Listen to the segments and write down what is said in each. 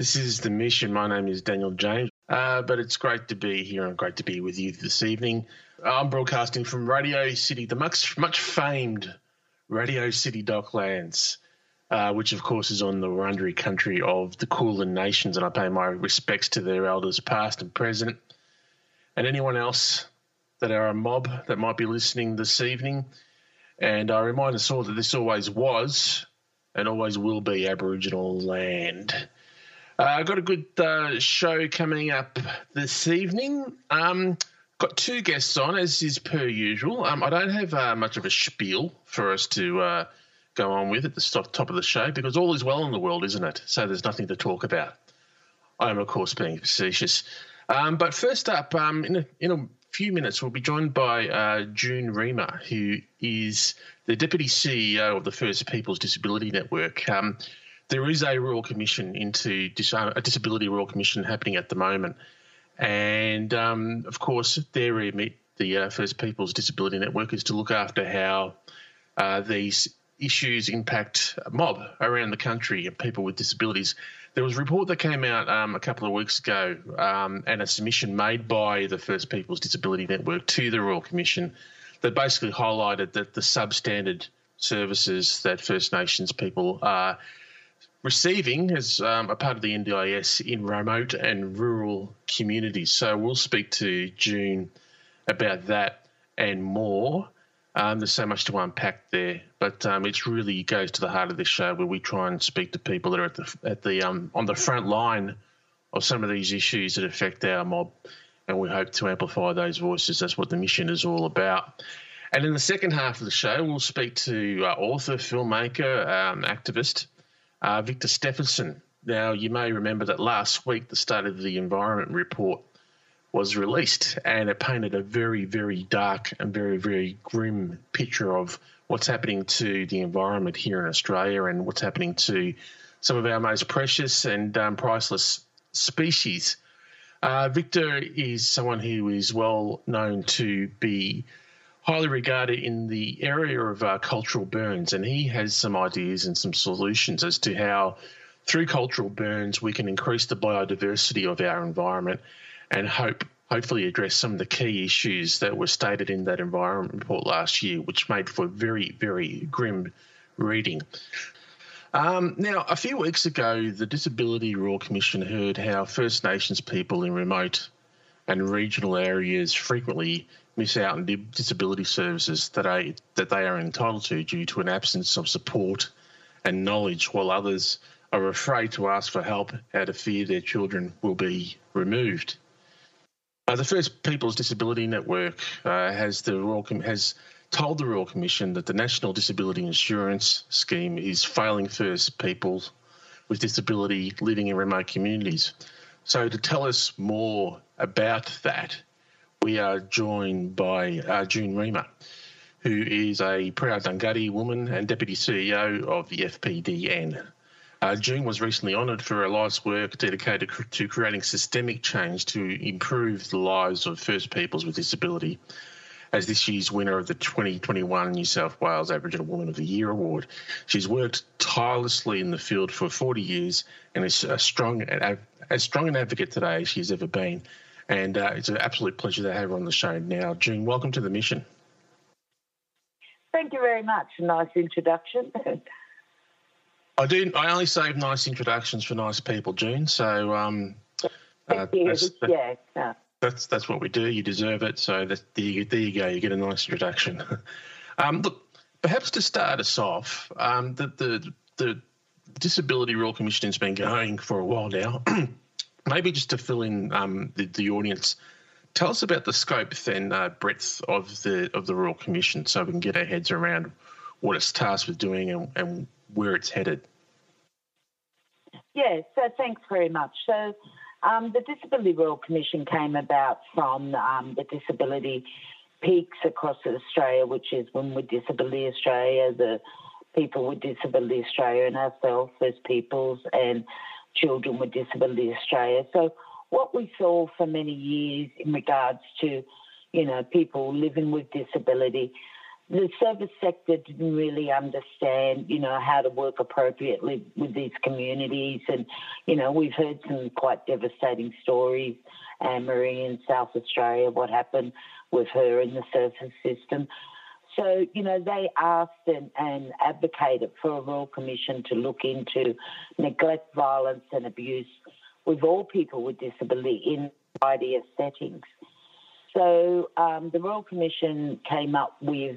This is the mission. My name is Daniel James, uh, but it's great to be here and great to be with you this evening. I'm broadcasting from Radio City, the much much famed Radio City Docklands, uh, which of course is on the Wurundjeri country of the Kulin Nations, and I pay my respects to their elders, past and present, and anyone else that are a mob that might be listening this evening. And I remind us all that this always was and always will be Aboriginal land. Uh, I've got a good uh, show coming up this evening. Um, got two guests on, as is per usual. Um, I don't have uh, much of a spiel for us to go on with at the top of the show because all is well in the world, isn't it? So there's nothing to talk about. I am, of course, being facetious. Um, but first up, um, in, a, in a few minutes, we'll be joined by uh, June Riemer, who is the Deputy CEO of the First Peoples Disability Network. Um, there is a Royal Commission into dis- uh, a Disability Royal Commission happening at the moment, and um, of course, their remit, the uh, First Peoples Disability Network, is to look after how uh, these issues impact mob around the country and people with disabilities. There was a report that came out um, a couple of weeks ago um, and a submission made by the First Peoples Disability Network to the Royal Commission that basically highlighted that the substandard services that First Nations people are receiving as um, a part of the NDIS in remote and rural communities. So we'll speak to June about that and more. Um, there's so much to unpack there, but um, it really goes to the heart of this show where we try and speak to people that are at the at the um, on the front line of some of these issues that affect our mob, and we hope to amplify those voices. That's what the mission is all about. And in the second half of the show, we'll speak to uh, author, filmmaker, um, activist uh, Victor Steffensen. Now, you may remember that last week the State of the Environment report was released, and it painted a very, very dark and very, very grim picture of what's happening to the environment here in Australia and what's happening to some of our most precious and um, priceless species. Uh, Victor is someone who is well known to be highly regarded in the area of uh, cultural burns, and he has some ideas and some solutions as to how, through cultural burns, we can increase the biodiversity of our environment and hope hopefully address some of the key issues that were stated in that environment report last year, which made for very, very grim reading. Um, now, a few weeks ago, the Disability Royal Commission heard how First Nations people in remote and regional areas frequently miss out on disability services that, I, that they are entitled to due to an absence of support and knowledge, while others are afraid to ask for help out of fear their children will be removed. Uh, the First Peoples Disability Network uh, has the Royal Com- has told the Royal Commission that the National Disability Insurance Scheme is failing First People with disability living in remote communities. So, to tell us more about that, we are joined by uh, June Riemer, who is a proud Dunghutti woman and Deputy CEO of the FPDN. Uh, June was recently honoured for her life's work dedicated to creating systemic change to improve the lives of First Peoples with Disability as this year's winner of the 2021 New South Wales Aboriginal Woman of the Year Award. She's worked tirelessly in the field for 40 years and is a strong, as strong an advocate today as she's ever been. And uh, it's an absolute pleasure to have her on the show now. June, welcome to the mission. Thank you very much. Nice introduction. I do. I only save nice introductions for nice people, June. So, um, uh, that's, that, yeah, that's that's what we do. You deserve it. So that, there, you, there you go. You get a nice introduction. um, look, perhaps to start us off, um, the, the the Disability Royal Commission has been going for a while now. Maybe just to fill in um, the, the audience, tell us about the scope and uh, breadth of the of the Royal Commission, so we can get our heads around what it's tasked with doing and, and, where it's headed. Yeah, so thanks very much. So Um, the Disability Royal Commission came about from um, the disability peaks across Australia, which is Women with Disability Australia, the People with Disability Australia, and ourselves as Peoples and Children with Disability Australia. So, what we saw for many years in regards to, you know, people living with disability, the service sector didn't really understand, you know, how to work appropriately with these communities. And, you know, we've heard some quite devastating stories. Anne Marie in South Australia, what happened with her in the service system. So, you know, they asked and, and advocated for a Royal Commission to look into neglect, violence, and abuse with all people with disability in a variety of settings. So um, the Royal Commission came up with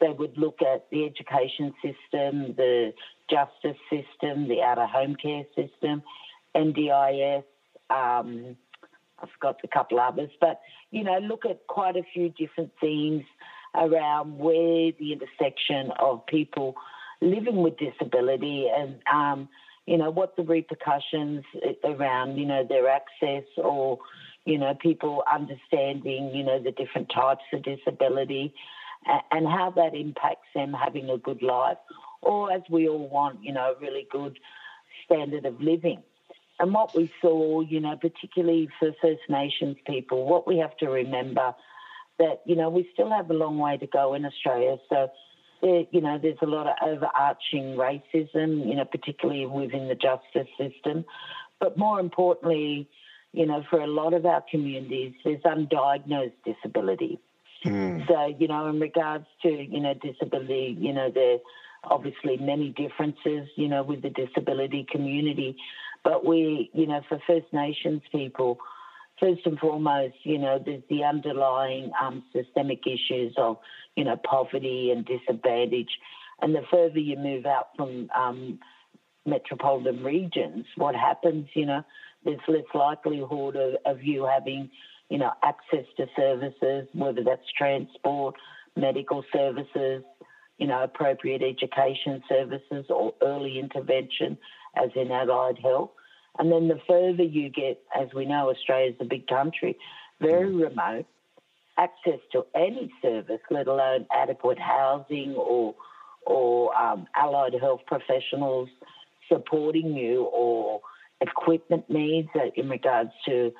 they would look at the education system, the justice system, the out of home care system, NDIS. Um, I forgot a couple others, but you know, look at quite a few different things around where the intersection of people living with disability and um, you know what the repercussions around you know their access or you know people understanding you know the different types of disability and how that impacts them having a good life, or as we all want, you know, a really good standard of living. And what we saw, you know, particularly for First Nations people, what we have to remember that, you know, we still have a long way to go in Australia. So, there, you know, there's a lot of overarching racism, you know, particularly within the justice system. But more importantly, you know, for a lot of our communities, there's undiagnosed disability. Mm. So, you know, in regards to, you know, disability, you know, there are obviously many differences, you know, with the disability community. But we, you know, for First Nations people, first and foremost, you know, there's the underlying um, systemic issues of, you know, poverty and disadvantage. And the further you move out from um, metropolitan regions, what happens, you know, there's less likelihood of, of you having you know, access to services, whether that's transport, medical services, you know, appropriate education services or early intervention, as in allied health. And then the further you get, as we know, Australia's a big country, very mm. remote, access to any service, let alone adequate housing or or um, allied health professionals supporting you or equipment needs in regards to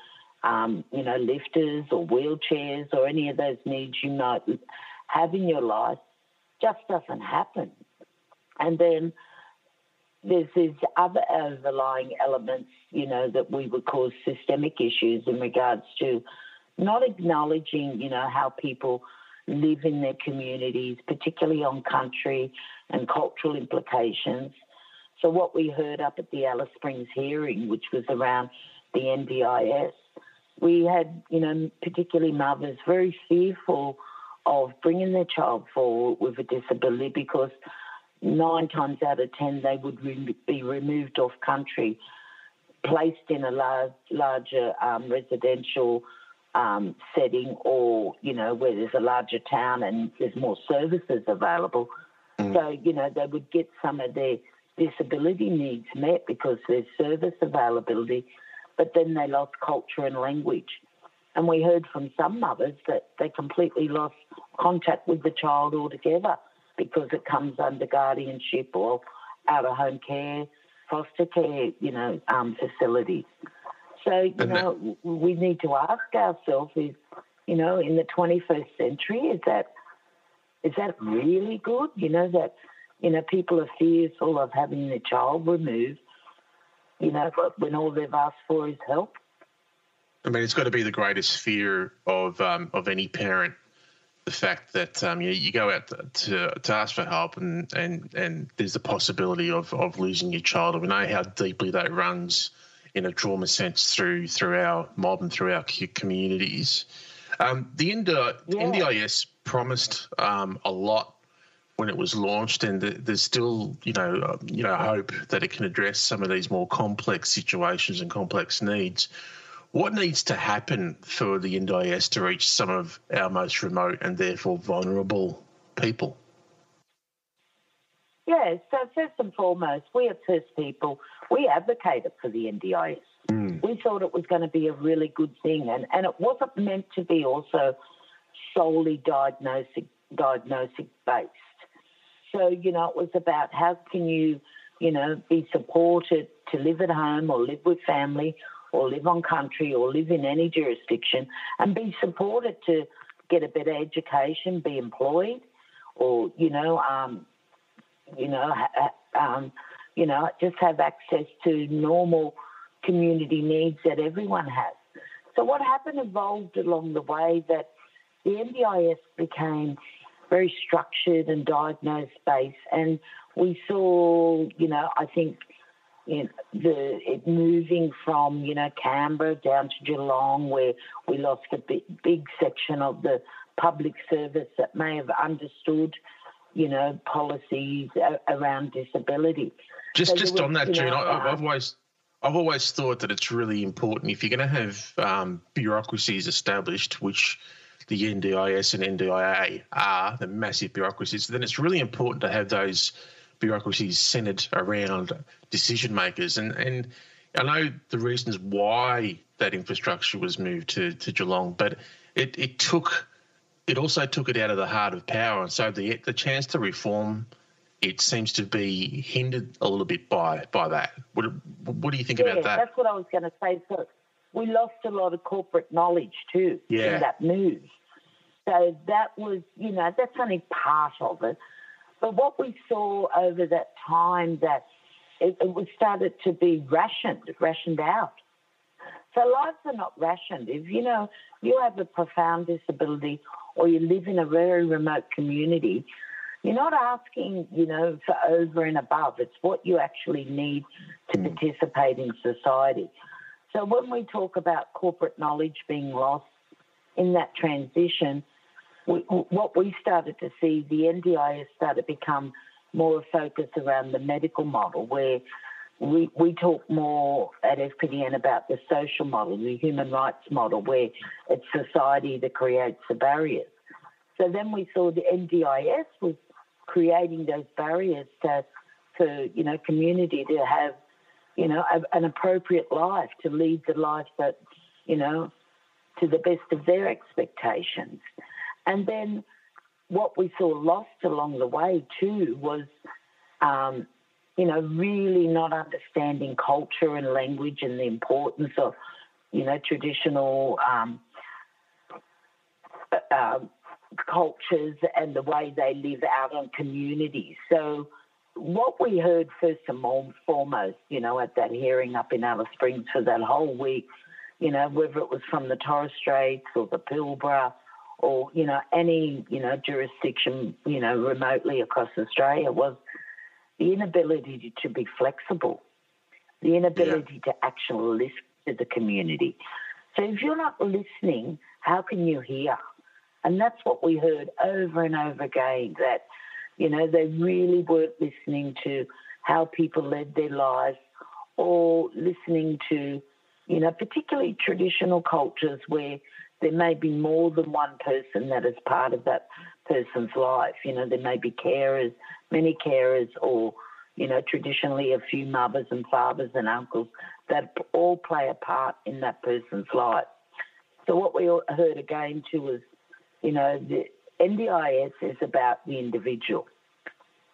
um, you know, lifters or wheelchairs or any of those needs you might have in your life just doesn't happen. And then there's these other overlying elements, you know, that we would call systemic issues in regards to not acknowledging, you know, how people live in their communities, particularly on country and cultural implications. So what we heard up at the Alice Springs hearing, which was around the NDIS, we had, you know, particularly mothers very fearful of bringing their child forward with a disability because nine times out of ten they would re- be removed off country, placed in a large, larger um, residential um, setting or, you know, where there's a larger town and there's more services available. Mm. So, you know, they would get some of their disability needs met because there's service availability but then they lost culture and language. And we heard from some mothers that they completely lost contact with the child altogether because it comes under guardianship or out of home care, foster care, you know, um, facilities. So, you and know, that- we need to ask ourselves is, you know, in the 21st century, is that is that really good? You know, that, you know, people are fearful of having their child removed you know, when all they've asked for is help. I mean, it's got to be the greatest fear of um, of any parent. The fact that um, you, you go out to, to, to ask for help and, and, and there's the possibility of, of losing your child. We know how deeply that runs in a trauma sense through through our mob and through our communities. Um, the NDIS yeah. NDIS promised um, a lot when it was launched, and there's still, you know, uh, you know, hope that it can address some of these more complex situations and complex needs. What needs to happen for the NDIS to reach some of our most remote and therefore vulnerable people? Yeah, so first and foremost, we are First People, we advocated for the NDIS. Mm. we thought it was going to be a really good thing. And, and it wasn't meant to be also solely diagnostic, diagnostic based. So, you know, it was about how can you, you know, be supported to live at home or live with family or live on country or live in any jurisdiction and be supported to get a better education, be employed, or you know, um, you know, um, you know, just have access to normal community needs that everyone has. So what happened evolved along the way that the NDIS became very structured and diagnosed based, and we saw, you know, I think you know, the it moving from you know Canberra down to Geelong, where we lost a big, big section of the public service that may have understood, you know, policies around disability. Just so just was, on that, June, know, I, I've always I've always thought that it's really important if you're going to have um, bureaucracies established, which the NDIS and NDIA are, the massive bureaucracies, then it's really important to have those bureaucracies centered around decision makers. And, and I know the reasons why that infrastructure was moved to, to Geelong, but it, it took it also took it out of the heart of power. And so the the chance to reform it seems to be hindered a little bit by by that. What, what do you think yeah, about that? That's what I was going to say. So we lost a lot of corporate knowledge too yeah. in that move. So that was, you know, that's only part of it. But what we saw over that time that it, it was started to be rationed, rationed out. So lives are not rationed. If you know you have a profound disability or you live in a very remote community, you're not asking, you know, for over and above. It's what you actually need to mm. participate in society. So when we talk about corporate knowledge being lost in that transition, what we started to see, the NDIS started to become more a focus around the medical model, where we, we talk more at FPDN about the social model, the human rights model, where it's society that creates the barriers. So then we saw the NDIS was creating those barriers to, for you know community to have you know a, an appropriate life, to lead the life that you know to the best of their expectations. And then what we saw lost along the way too was, um, you know, really not understanding culture and language and the importance of, you know, traditional um, uh, cultures and the way they live out on communities. So, what we heard first and foremost, you know, at that hearing up in Alice Springs for that whole week, you know, whether it was from the Torres Straits or the Pilbara or you know any you know jurisdiction you know remotely across Australia was the inability to be flexible, the inability yeah. to actually listen to the community. So if you're not listening, how can you hear? And that's what we heard over and over again that you know they really weren't listening to how people led their lives or listening to you know particularly traditional cultures where there may be more than one person that is part of that person's life. You know, there may be carers, many carers, or, you know, traditionally a few mothers and fathers and uncles that all play a part in that person's life. So, what we heard again too was, you know, the NDIS is about the individual.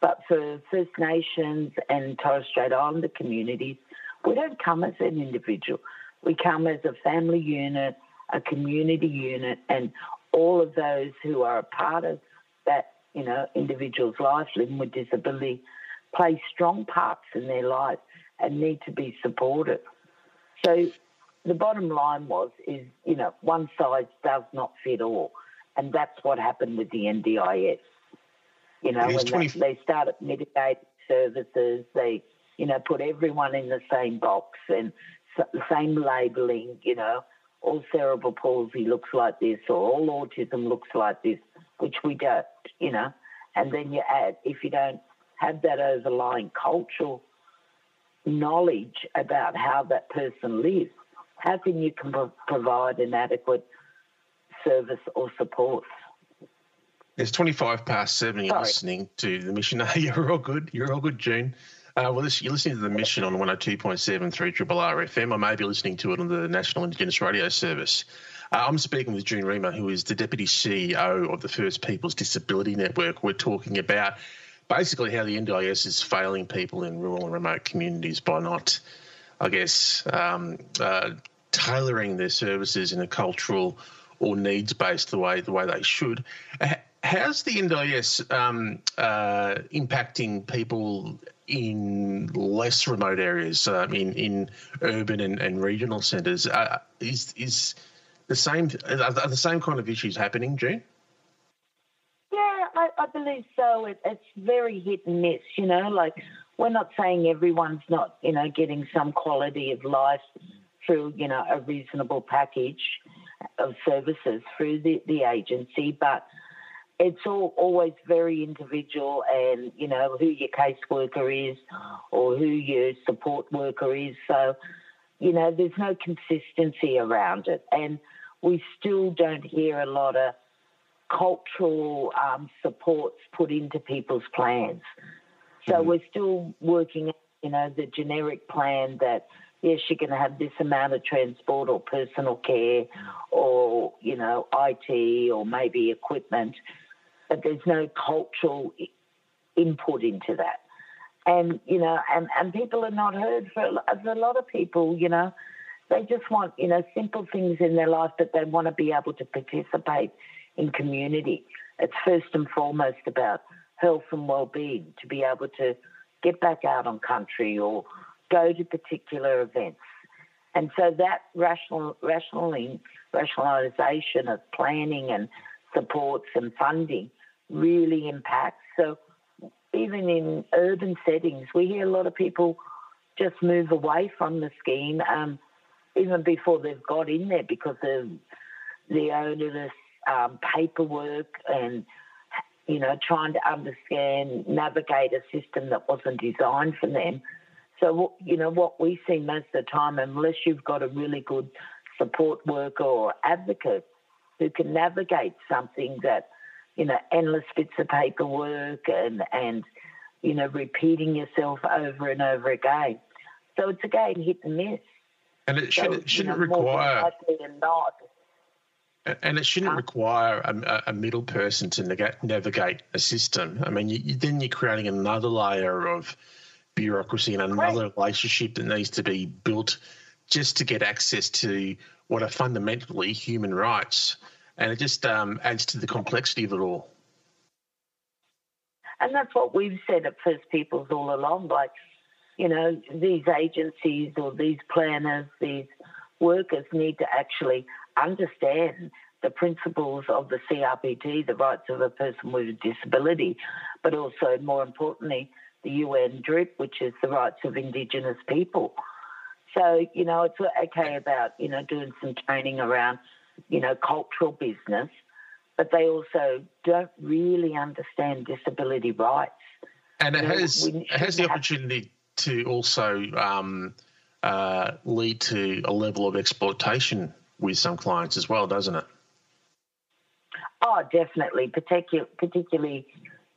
But for First Nations and Torres Strait Islander communities, we don't come as an individual. We come as a family unit, a community unit, and all of those who are a part of that, you know, individual's life living with disability play strong parts in their life and need to be supported. So the bottom line was is, you know, one size does not fit all. And that's what happened with the NDIS. You know, when 20... they, they started mitigating services, they, you know, put everyone in the same box and the same labelling, you know, all cerebral palsy looks like this or all autism looks like this, which we don't, you know. And then you add, if you don't have that overlying cultural knowledge about how that person lives, how can you provide an adequate service or support? It's 25 past seven. You're Sorry. listening to the mission. you're all good. You're all good, June. Uh, well, this, you're listening to the mission on 102.7 through Triple R FM. I may be listening to it on the National Indigenous Radio Service. Uh, I'm speaking with June Riemer, who is the Deputy CEO of the First Peoples Disability Network. We're talking about basically how the NDIS is failing people in rural and remote communities by not, I guess, um, uh, tailoring their services in a cultural or needs based the way the way they should. How's the NDIS um, uh, impacting people in less remote areas, uh, in in urban and, and regional centres? Uh, is is the same are the same kind of issues happening, June? Yeah, I, I believe so. It, it's very hit and miss. You know, like we're not saying everyone's not you know getting some quality of life through you know a reasonable package of services through the, the agency, but it's all always very individual and you know who your caseworker is or who your support worker is. So you know there's no consistency around it. And we still don't hear a lot of cultural um, supports put into people's plans. So mm-hmm. we're still working you know the generic plan that yes, you're going to have this amount of transport or personal care or, you know, IT or maybe equipment, but there's no cultural input into that. And, you know, and, and people are not heard for, for a lot of people, you know, they just want, you know, simple things in their life, but they want to be able to participate in community. It's first and foremost about health and well-being, to be able to get back out on country or go to particular events. And so that rational, rationaling, rationalisation of planning and supports and funding really impacts. So even in urban settings, we hear a lot of people just move away from the scheme um, even before they've got in there because of the onerous um, paperwork and you know trying to understand navigate a system that wasn't designed for them so, you know, what we see most of the time, unless you've got a really good support worker or advocate who can navigate something that, you know, endless bits of paperwork and, and you know, repeating yourself over and over again. So it's again hit and miss. And it should, so, shouldn't you know, require. Not, and it shouldn't require a, a, middle person to navigate a system. I mean, you, then you're creating another layer of bureaucracy and another right. relationship that needs to be built just to get access to what are fundamentally human rights. And it just um, adds to the complexity of it all. And that's what we've said at First Peoples all along. Like, you know, these agencies or these planners, these workers need to actually understand the principles of the CRPD, the rights of a person with a disability, but also, more importantly, the UNDRIP, which is the rights of Indigenous people. So, you know, it's okay about, you know, doing some training around, you know, cultural business, but they also don't really understand disability rights. And it you know, has, it has the opportunity to also um, uh, lead to a level of exploitation with some clients as well, doesn't it? Oh, definitely, particularly, particularly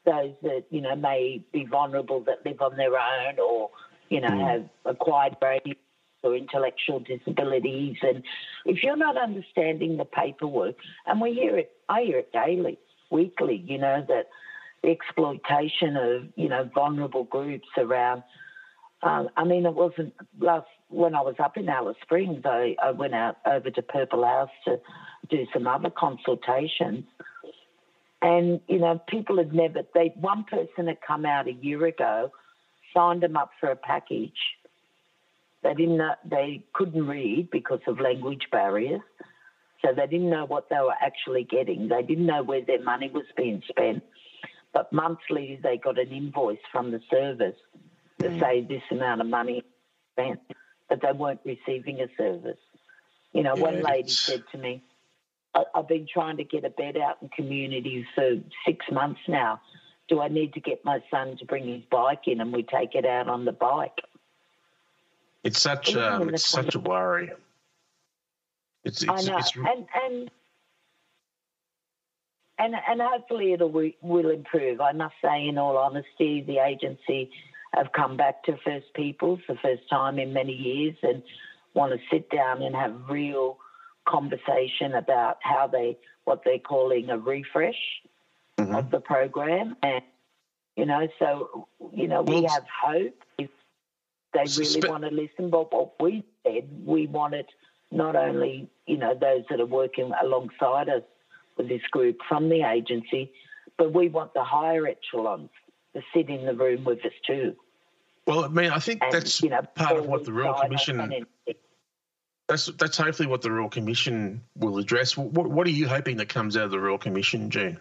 those that you know may be vulnerable that live on their own or you know mm. have acquired brain or intellectual disabilities and if you're not understanding the paperwork and we hear it I hear it daily weekly you know that the exploitation of you know vulnerable groups around um, I mean it wasn't last when I was up in Alice Springs I, I went out over to Purple House to do some other consultations and, you know, people had never, they, one person had come out a year ago, signed them up for a package. They didn't know, they couldn't read because of language barriers. So they didn't know what they were actually getting. They didn't know where their money was being spent. But monthly they got an invoice from the service to mm. say this amount of money spent, but they weren't receiving a service. You know, yeah, one lady said to me, I've been trying to get a bed out in communities for six months now. Do I need to get my son to bring his bike in and we take it out on the bike? It's such um, it's such a worry. It's, it's, I know, it's... and and and and hopefully it'll will improve. I must say, in all honesty, the agency have come back to First Peoples for the first time in many years and want to sit down and have real conversation about how they what they're calling a refresh mm-hmm. of the program and you know so you know we have hope if they really want to listen but what we said we wanted not only you know those that are working alongside us with this group from the agency but we want the higher echelons to sit in the room with us too well, I mean, I think and, that's you know, part of what the Royal Commission. That's that's hopefully what the Royal Commission will address. What what are you hoping that comes out of the Royal Commission, June?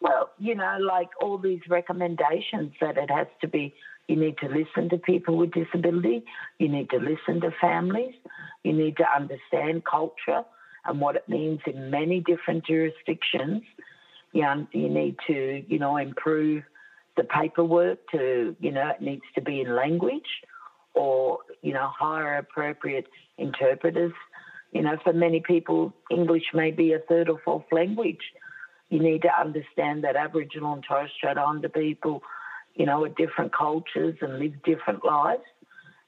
Well, you know, like all these recommendations that it has to be. You need to listen to people with disability. You need to listen to families. You need to understand culture and what it means in many different jurisdictions. You, know, you need to, you know, improve the paperwork to, you know, it needs to be in language or, you know, hire appropriate interpreters. You know, for many people, English may be a third or fourth language. You need to understand that Aboriginal and Torres Strait Islander people, you know, are different cultures and live different lives.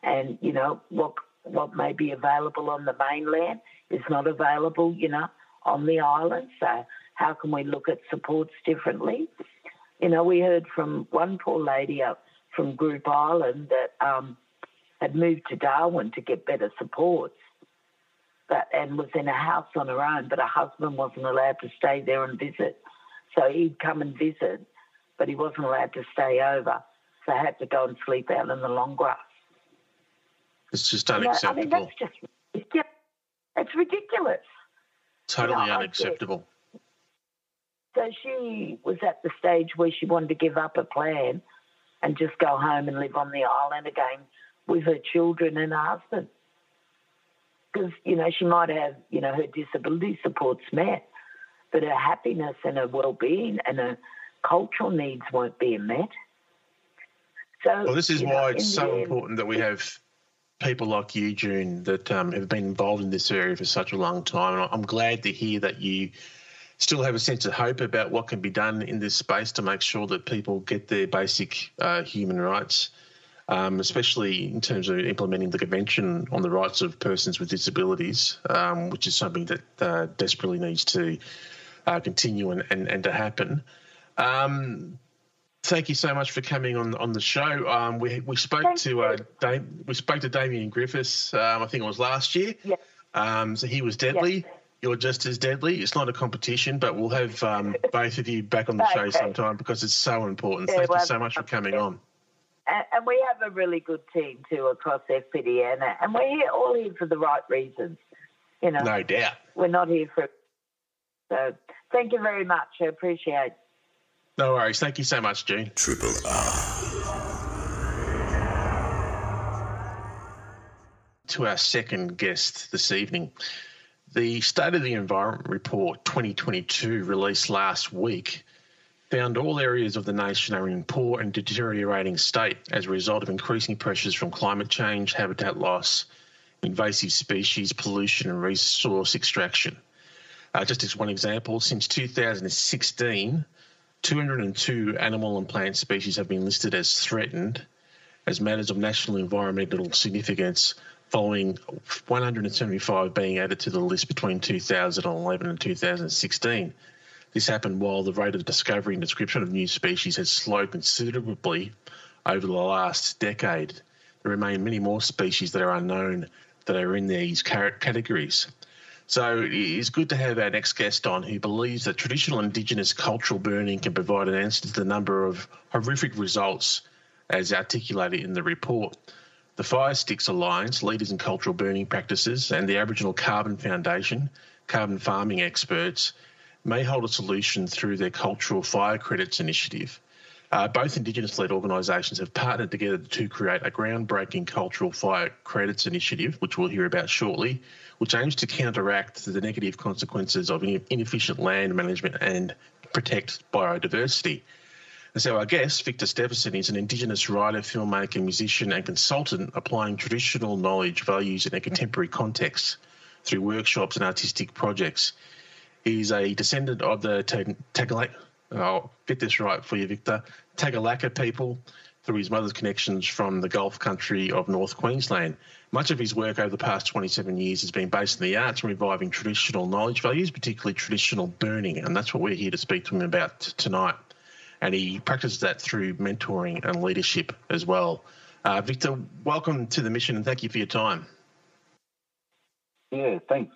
And, you know, what what may be available on the mainland is not available, you know, on the island. So how can we look at supports differently? You know, we heard from one poor lady up from Groote Eylandt that um, had moved to Darwin to get better supports, but and was in a house on her own, but her husband wasn't allowed to stay there and visit. So he'd come and visit, but he wasn't allowed to stay over. So I had to go and sleep out in the long grass. It's just unacceptable. You know, I mean, that's just it's ridiculous. Totally you know, unacceptable. So she was at the stage where she wanted to give up a plan and just go home and live on the island again with her children and her husband. Because, you know, she might have, you know, her disability supports met, but her happiness and her well-being and her cultural needs won't be met. So, well, this is why know, it's so end, important that we have people like you, June, that um, have been involved in this area for such a long time. And I'm glad to hear that you still have a sense of hope about what can be done in this space to make sure that people get their basic uh, human rights, um, especially in terms of implementing the Convention on the Rights of Persons with Disabilities, um, which is something that uh, desperately needs to uh, continue and, and, and, to happen. Um, thank you so much for coming on on the show. Um, we we spoke thank to uh, Dame, we spoke to Damian Griffis. Um, I think it was last year. Um, so he was deadly. Yeah you're just as deadly. It's not a competition, but we'll have um, both of you back on the show sometime because it's so important. Yeah, Thank well, you so much for coming on. And, we have a really good team too across FPDN, and we're here, all here for the right reasons. You know, no doubt. We're not here for. So, thank you very much. I appreciate. No worries. Thank you so much, June. Triple R. To our second guest this evening. The State of the Environment Report 2022, released last week, found all areas of the nation are in poor and deteriorating state as a result of increasing pressures from climate change, habitat loss, invasive species, pollution, and resource extraction. Uh, just as one example, since 2016, 202 animal and plant species have been listed as threatened as matters of national environmental significance following 175 being added to the list between 2011 and 2016. This happened while the rate of discovery and description of new species has slowed considerably over the last decade. There remain many more species that are unknown that are in these categories. So it's good to have our next guest on who believes that traditional Indigenous cultural burning can provide an answer to the number of horrific results as articulated in the report. The Firesticks Alliance, Leaders in Cultural Burning Practices, and the Aboriginal Carbon Foundation, carbon farming experts, may hold a solution through their Cultural Fire Credits initiative. Uh, both Indigenous led organisations have partnered together to create a groundbreaking Cultural Fire Credits initiative, which we'll hear about shortly, which aims to counteract the negative consequences of inefficient land management and protect biodiversity. And so our guest, Victor Steffensen, is an Indigenous writer, filmmaker, musician, and consultant applying traditional knowledge, values, in a contemporary context through workshops and artistic projects. He's a descendant of the Tagalaka, I'll get this right for you, Victor, Tagalaka people through his mother's connections from the Gulf country of North Queensland. Much of his work over the past 27 years has been based in the arts and reviving traditional knowledge values, particularly traditional burning, and that's what we're here to speak to him about tonight. And he practices that through mentoring and leadership as well. Uh, Victor, welcome to the mission and thank you for your time. Yeah, thanks.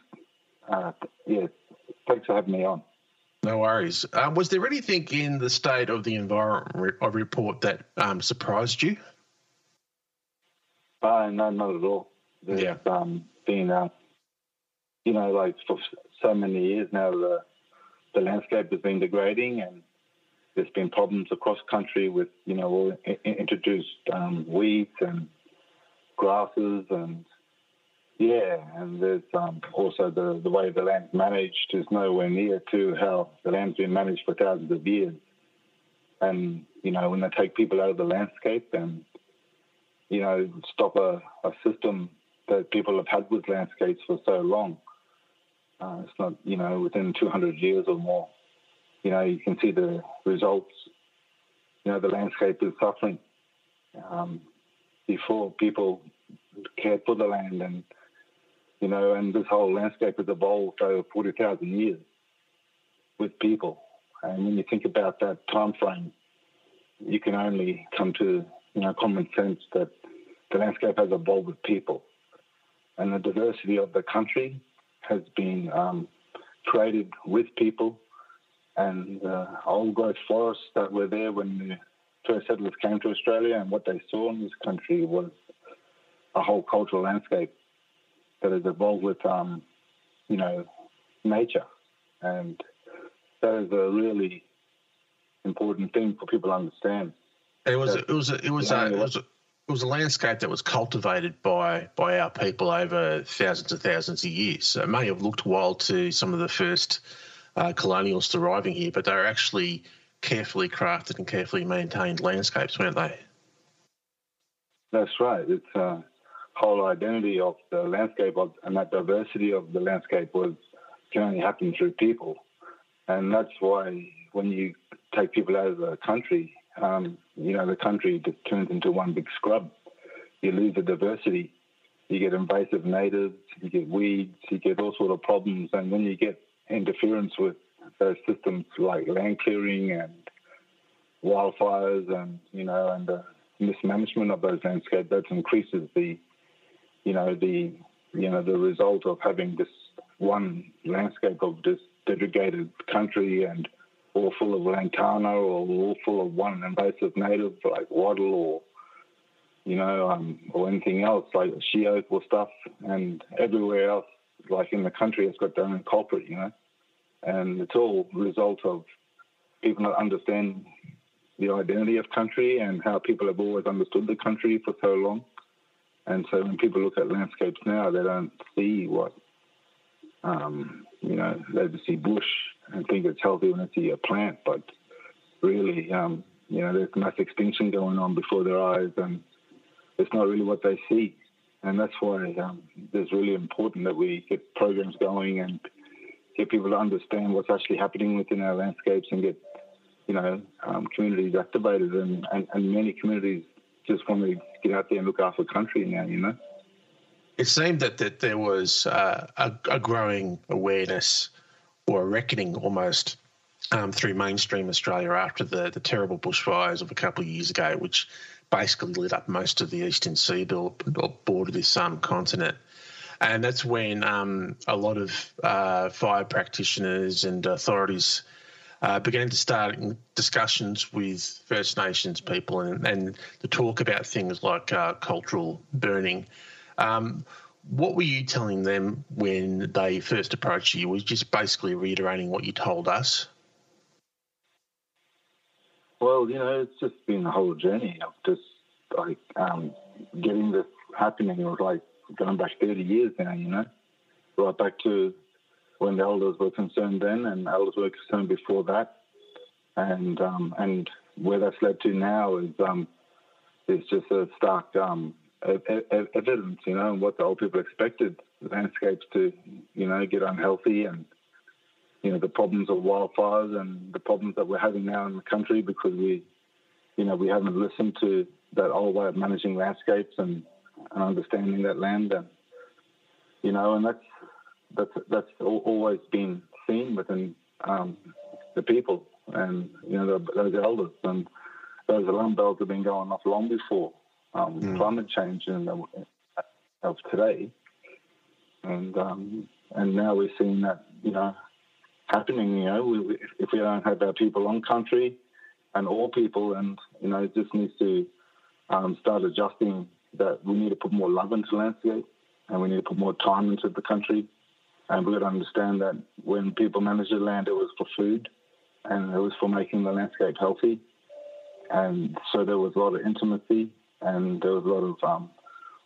Uh, yeah, thanks for having me on. No worries. Um, was there anything in the state of the environment re- report that um, surprised you? Uh, no, not at all. There's yeah. um, been, uh, you know, like for so many years now, the the landscape has been degrading, and there's been problems across country with, you know, all introduced um, weeds and grasses and yeah, and there's um, also the, the way the land's managed is nowhere near to how the land's been managed for thousands of years. And, you know, when they take people out of the landscape and, you know, stop a, a system that people have had with landscapes for so long, uh, it's not, you know, within 200 years or more, you know, you can see the results. You know, the landscape is suffering. Um, before people cared for the land and you know, and this whole landscape has evolved over 40,000 years with people. And when you think about that time frame, you can only come to, you know, common sense that the landscape has evolved with people. And the diversity of the country has been um, created with people. And uh, old growth forests that were there when the first settlers came to Australia and what they saw in this country was a whole cultural landscape that has evolved with, um, you know, nature, and that is a really important thing for people to understand. It was it was a, it was a, it was a, it was a landscape that was cultivated by by our people over thousands and thousands of years. So it may have looked wild to some of the first uh, colonials arriving here, but they were actually carefully crafted and carefully maintained landscapes, weren't they? That's right. It's uh, whole identity of the landscape of, and that diversity of the landscape was can only happen through people. And that's why when you take people out of the country, um, you know, the country turns into one big scrub. You lose the diversity. You get invasive natives, you get weeds, you get all sort of problems. And when you get interference with those systems like land clearing and wildfires and, you know, and the mismanagement of those landscapes, that increases the you know, the you know the result of having this one landscape of this degraded country and all full of lantana or all full of one invasive native like wattle or you know, um, or anything else like she oak or stuff, and everywhere else, like in the country, it's got their own culprit, you know, and it's all result of people not understand the identity of country and how people have always understood the country for so long. And so when people look at landscapes now, they don't see what, um, you know, they just see bush and think it's healthy when they see a plant. But really, um, you know, there's mass extinction going on before their eyes, and it's not really what they see. And that's why um, it's really important that we get programs going and get people to understand what's actually happening within our landscapes and get, you know, um, communities activated. And, and, and many communities just want to get out there and look after country now, you know. It seemed that, that there was uh, a, a, growing awareness or a reckoning almost um, through mainstream Australia after the, the terrible bushfires of a couple of years ago, which basically lit up most of the eastern seaboard or of this um, continent. And that's when um, a lot of uh, fire practitioners and authorities uh, began to start discussions with First Nations people and, and to talk about things like uh, cultural burning. Um, what were you telling them when they first approached you? Was just basically reiterating what you told us? Well, you know, it's just been a whole journey of just like um, getting this happening. It was like going back 30 years now, you know, right back to when the elders were concerned then, and elders were concerned before that, and um, and where that's led to now is um, is just a stark um, evidence, you know, and what the old people expected landscapes to, you know, get unhealthy and you know the problems of wildfires and the problems that we're having now in the country because we, you know, we haven't listened to that old way of managing landscapes and, and understanding that land, and you know, and that's that's that's always been seen within um, the people and you know those elders and those alarm bells have been going off long before um, mm. climate change and of today, and um, and now we're seeing that you know happening. You know, we, if we don't have our people on country and all people, and you know, it just needs to um, start adjusting. That we need to put more love into landscape, and we need to put more time into the country. And we've got to understand that when people manage the land, it was for food, and it was for making the landscape healthy. And so there was a lot of intimacy, and there was a lot of um,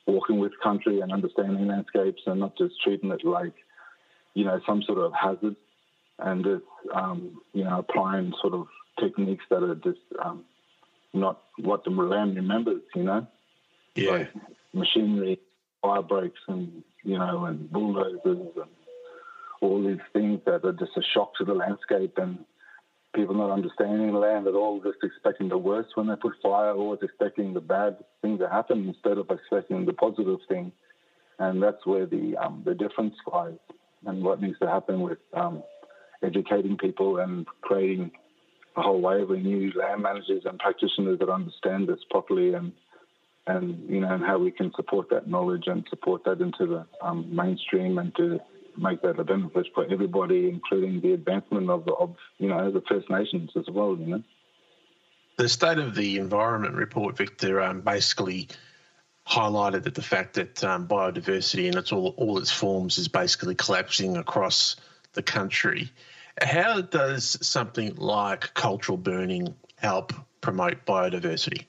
walking with country and understanding landscapes, and not just treating it like, you know, some sort of hazard, and just um, you know applying sort of techniques that are just um, not what the land remembers, you know. Yeah. Like machinery, fire breaks, and you know, and bulldozers, and all these things that are just a shock to the landscape, and people not understanding the land at all, just expecting the worst when they put fire, always expecting the bad thing to happen instead of expecting the positive thing. And that's where the um, the difference lies, and what needs to happen with um, educating people and creating a whole wave of new land managers and practitioners that understand this properly and and you know and how we can support that knowledge and support that into the um, mainstream and to make that a benefit for everybody, including the advancement of, of you know the First Nations as well. You know, the state of the environment report, Victor, um, basically highlighted that the fact that um, biodiversity in its all all its forms is basically collapsing across the country. How does something like cultural burning help promote biodiversity?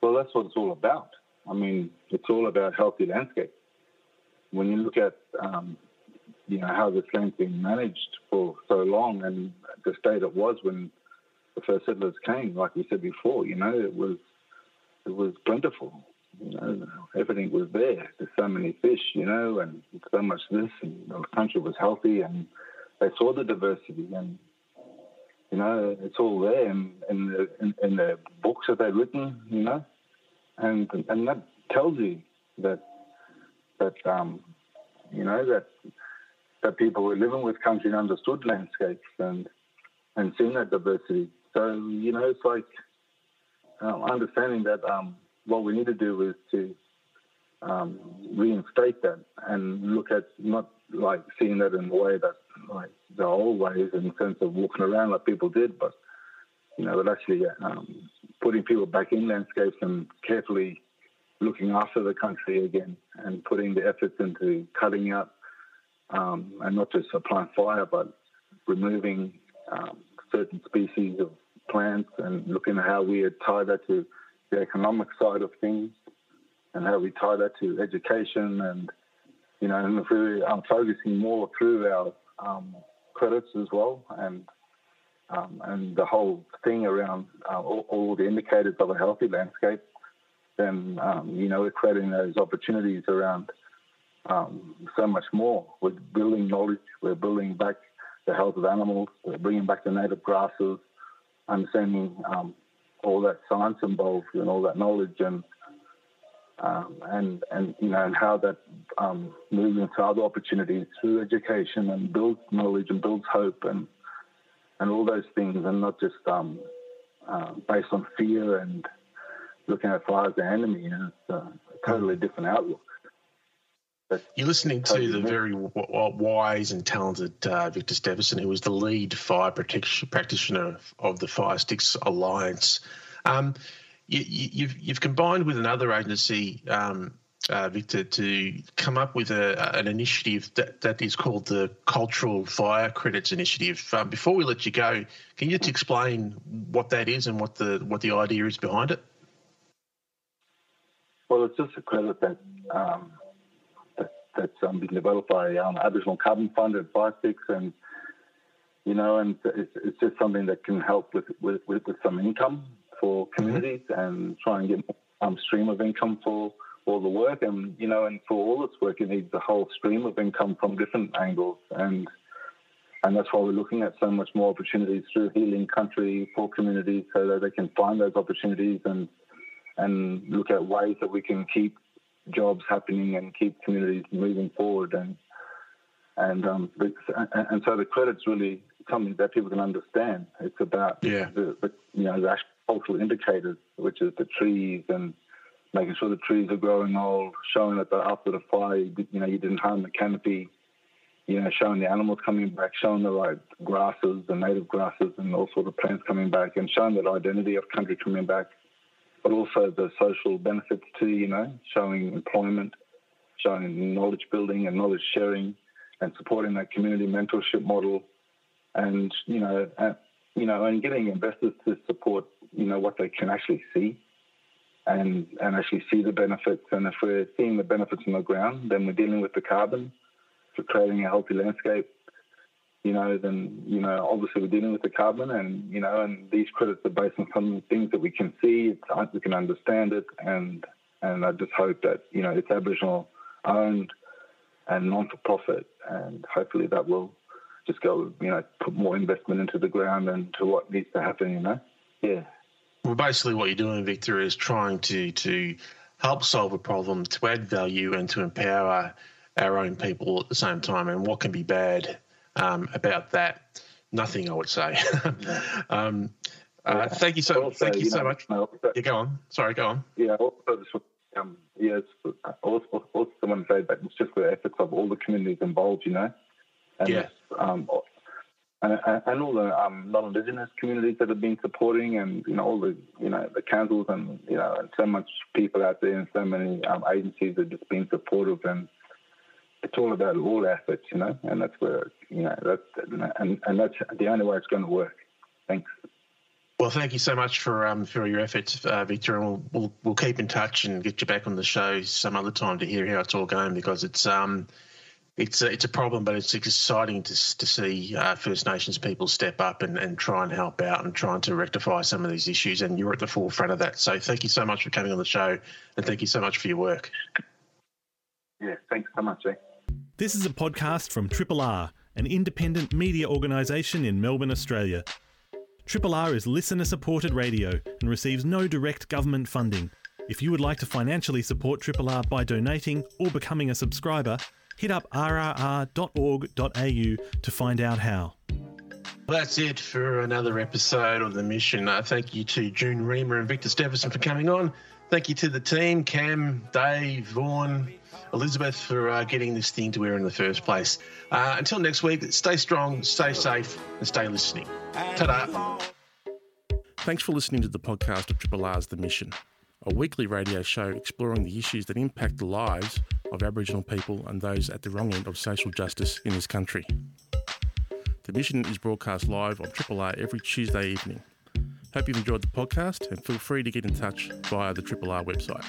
Well, that's what it's all about. I mean, it's all about healthy landscapes when you look at um, you know how this land's been managed for so long and the state it was when the first settlers came, like we said before, you know, it was it was plentiful. You know, everything was there. There's so many fish, you know, and so much this, and the country was healthy, and they saw the diversity, and you know, it's all there in in the, in, in the books that they've written, you know, and and that tells you that that um, you know that that people were living with country and understood landscapes and and seeing that diversity. So you know, it's like um, understanding that um, what we need to do is to um, reinstate that and look at not like seeing that in the way that like the old ways in the sense of walking around like people did, but you know, but actually um, putting people back in landscapes and carefully looking after the country again and putting the efforts into cutting out um, and not just applying fire, but removing um, certain species of plants and looking at how we tie that to the economic side of things and how we tie that to education and you know and if we focusing more through our um, credits as well and um, and the whole thing around uh, all, all, the indicators of a healthy landscape then um, you know we're creating those opportunities around um, so much more. We're building knowledge. We're building back the health of animals. We're bringing back the native grasses, understanding um, all that science involved and all that knowledge and um, and and you know and how that um, moves into other opportunities through education and builds knowledge and builds hope and and all those things and not just um, uh, based on fear and looking at fire as the enemy. You know, it's a totally different outlook. You're listening to the very wise and talented uh, Victor Steffensen, who was the lead fire protection practitioner of the Firesticks Alliance. Um, you, have you've, you've combined with another agency, um, uh, Victor, to come up with a, an initiative that, that is called the Cultural Fire Credits Initiative. Um, before we let you go, can you just explain what that is and what the what the idea is behind it? Well, it's just a credit that, um, that that's um, been developed by um, Aboriginal Carbon Fund and Fire and you know, and it's, it's just something that can help with with, with, with some income for mm-hmm. communities mm-hmm. and try and get um stream of income for all the work, and you know, and for all this work, it needs a whole stream of income from different angles, and and that's why we're looking at so much more opportunities through healing country for communities so that they can find those opportunities and and look at ways that we can keep jobs happening and keep communities moving forward and and um, and so the credit's really something that people can understand. It's about yeah. the, the you know the cultural indicators, which is the trees and making sure the trees are growing old, showing that after the fire, you know, you didn't harm the canopy, you know, showing the animals coming back, showing the right grasses, the native grasses, and all sort of plants coming back, and showing that identity of country coming back, but also the social benefits too, you know, showing employment, showing knowledge building and knowledge sharing, and supporting that community mentorship model, and you know, uh, you know, and getting investors to support, you know, what they can actually see and and actually see the benefits. And if we're seeing the benefits on the ground, then we're dealing with the carbon for creating a healthy landscape. You know, then you know obviously we're dealing with the carbon, and you know, and these credits are based on some things that we can see, we can understand it, and and I just hope that you know it's Aboriginal owned and non for profit, and hopefully that will just go, you know, put more investment into the ground and to what needs to happen. You know, yeah. Well, basically, what you're doing, Victor, is trying to to help solve a problem, to add value, and to empower our own people at the same time. And what can be bad um, about that? Nothing, I would say. um, uh, thank you so. Also, thank you, you so know, much. Also, yeah, go on. Sorry, go on. Yeah. Also, um, yes. Also, also, to say that it's just the efforts of all the communities involved. You know. And yeah. Um, and, and all the um, non-indigenous communities that have been supporting, and you know all the you know the councils and you know and so much people out there and so many um, agencies that have just been supportive, and it's all about all efforts, you know, and that's where you know that's and and that's the only way it's going to work. Thanks. Well, thank you so much for um, for your efforts, uh, Victor, and we'll, we'll, we'll keep in touch and get you back on the show some other time to hear how it's all going because it's um it's a, it's a problem, but it's exciting to, to see uh, First Nations people step up and, and try and help out and trying to rectify some of these issues. And you're at the forefront of that. So thank you so much for coming on the show, and thank you so much for your work. Yeah, thanks so much. Eh? This is a podcast from Triple R, an independent media organisation in Melbourne, Australia. Triple R is listener supported radio and receives no direct government funding. If you would like to financially support Triple R by donating or becoming a subscriber, hit up rrr.org.au to find out how. That's it for another episode of The Mission. Uh, thank you to June Riemer and Victor Steffensen for coming on. Thank you to the team, Cam, Dave, Vaughan, Elizabeth, for uh, getting this thing to air in the first place. Uh, until next week, stay strong, stay safe, and stay listening. Ta da! Thanks for listening to the podcast of Triple R's The Mission, a weekly radio show exploring the issues that impact the lives of Aboriginal people and those at the wrong end of social justice in this country. The mission is broadcast live on Triple R every Tuesday evening. Hope you've enjoyed the podcast and feel free to get in touch via the Triple R website.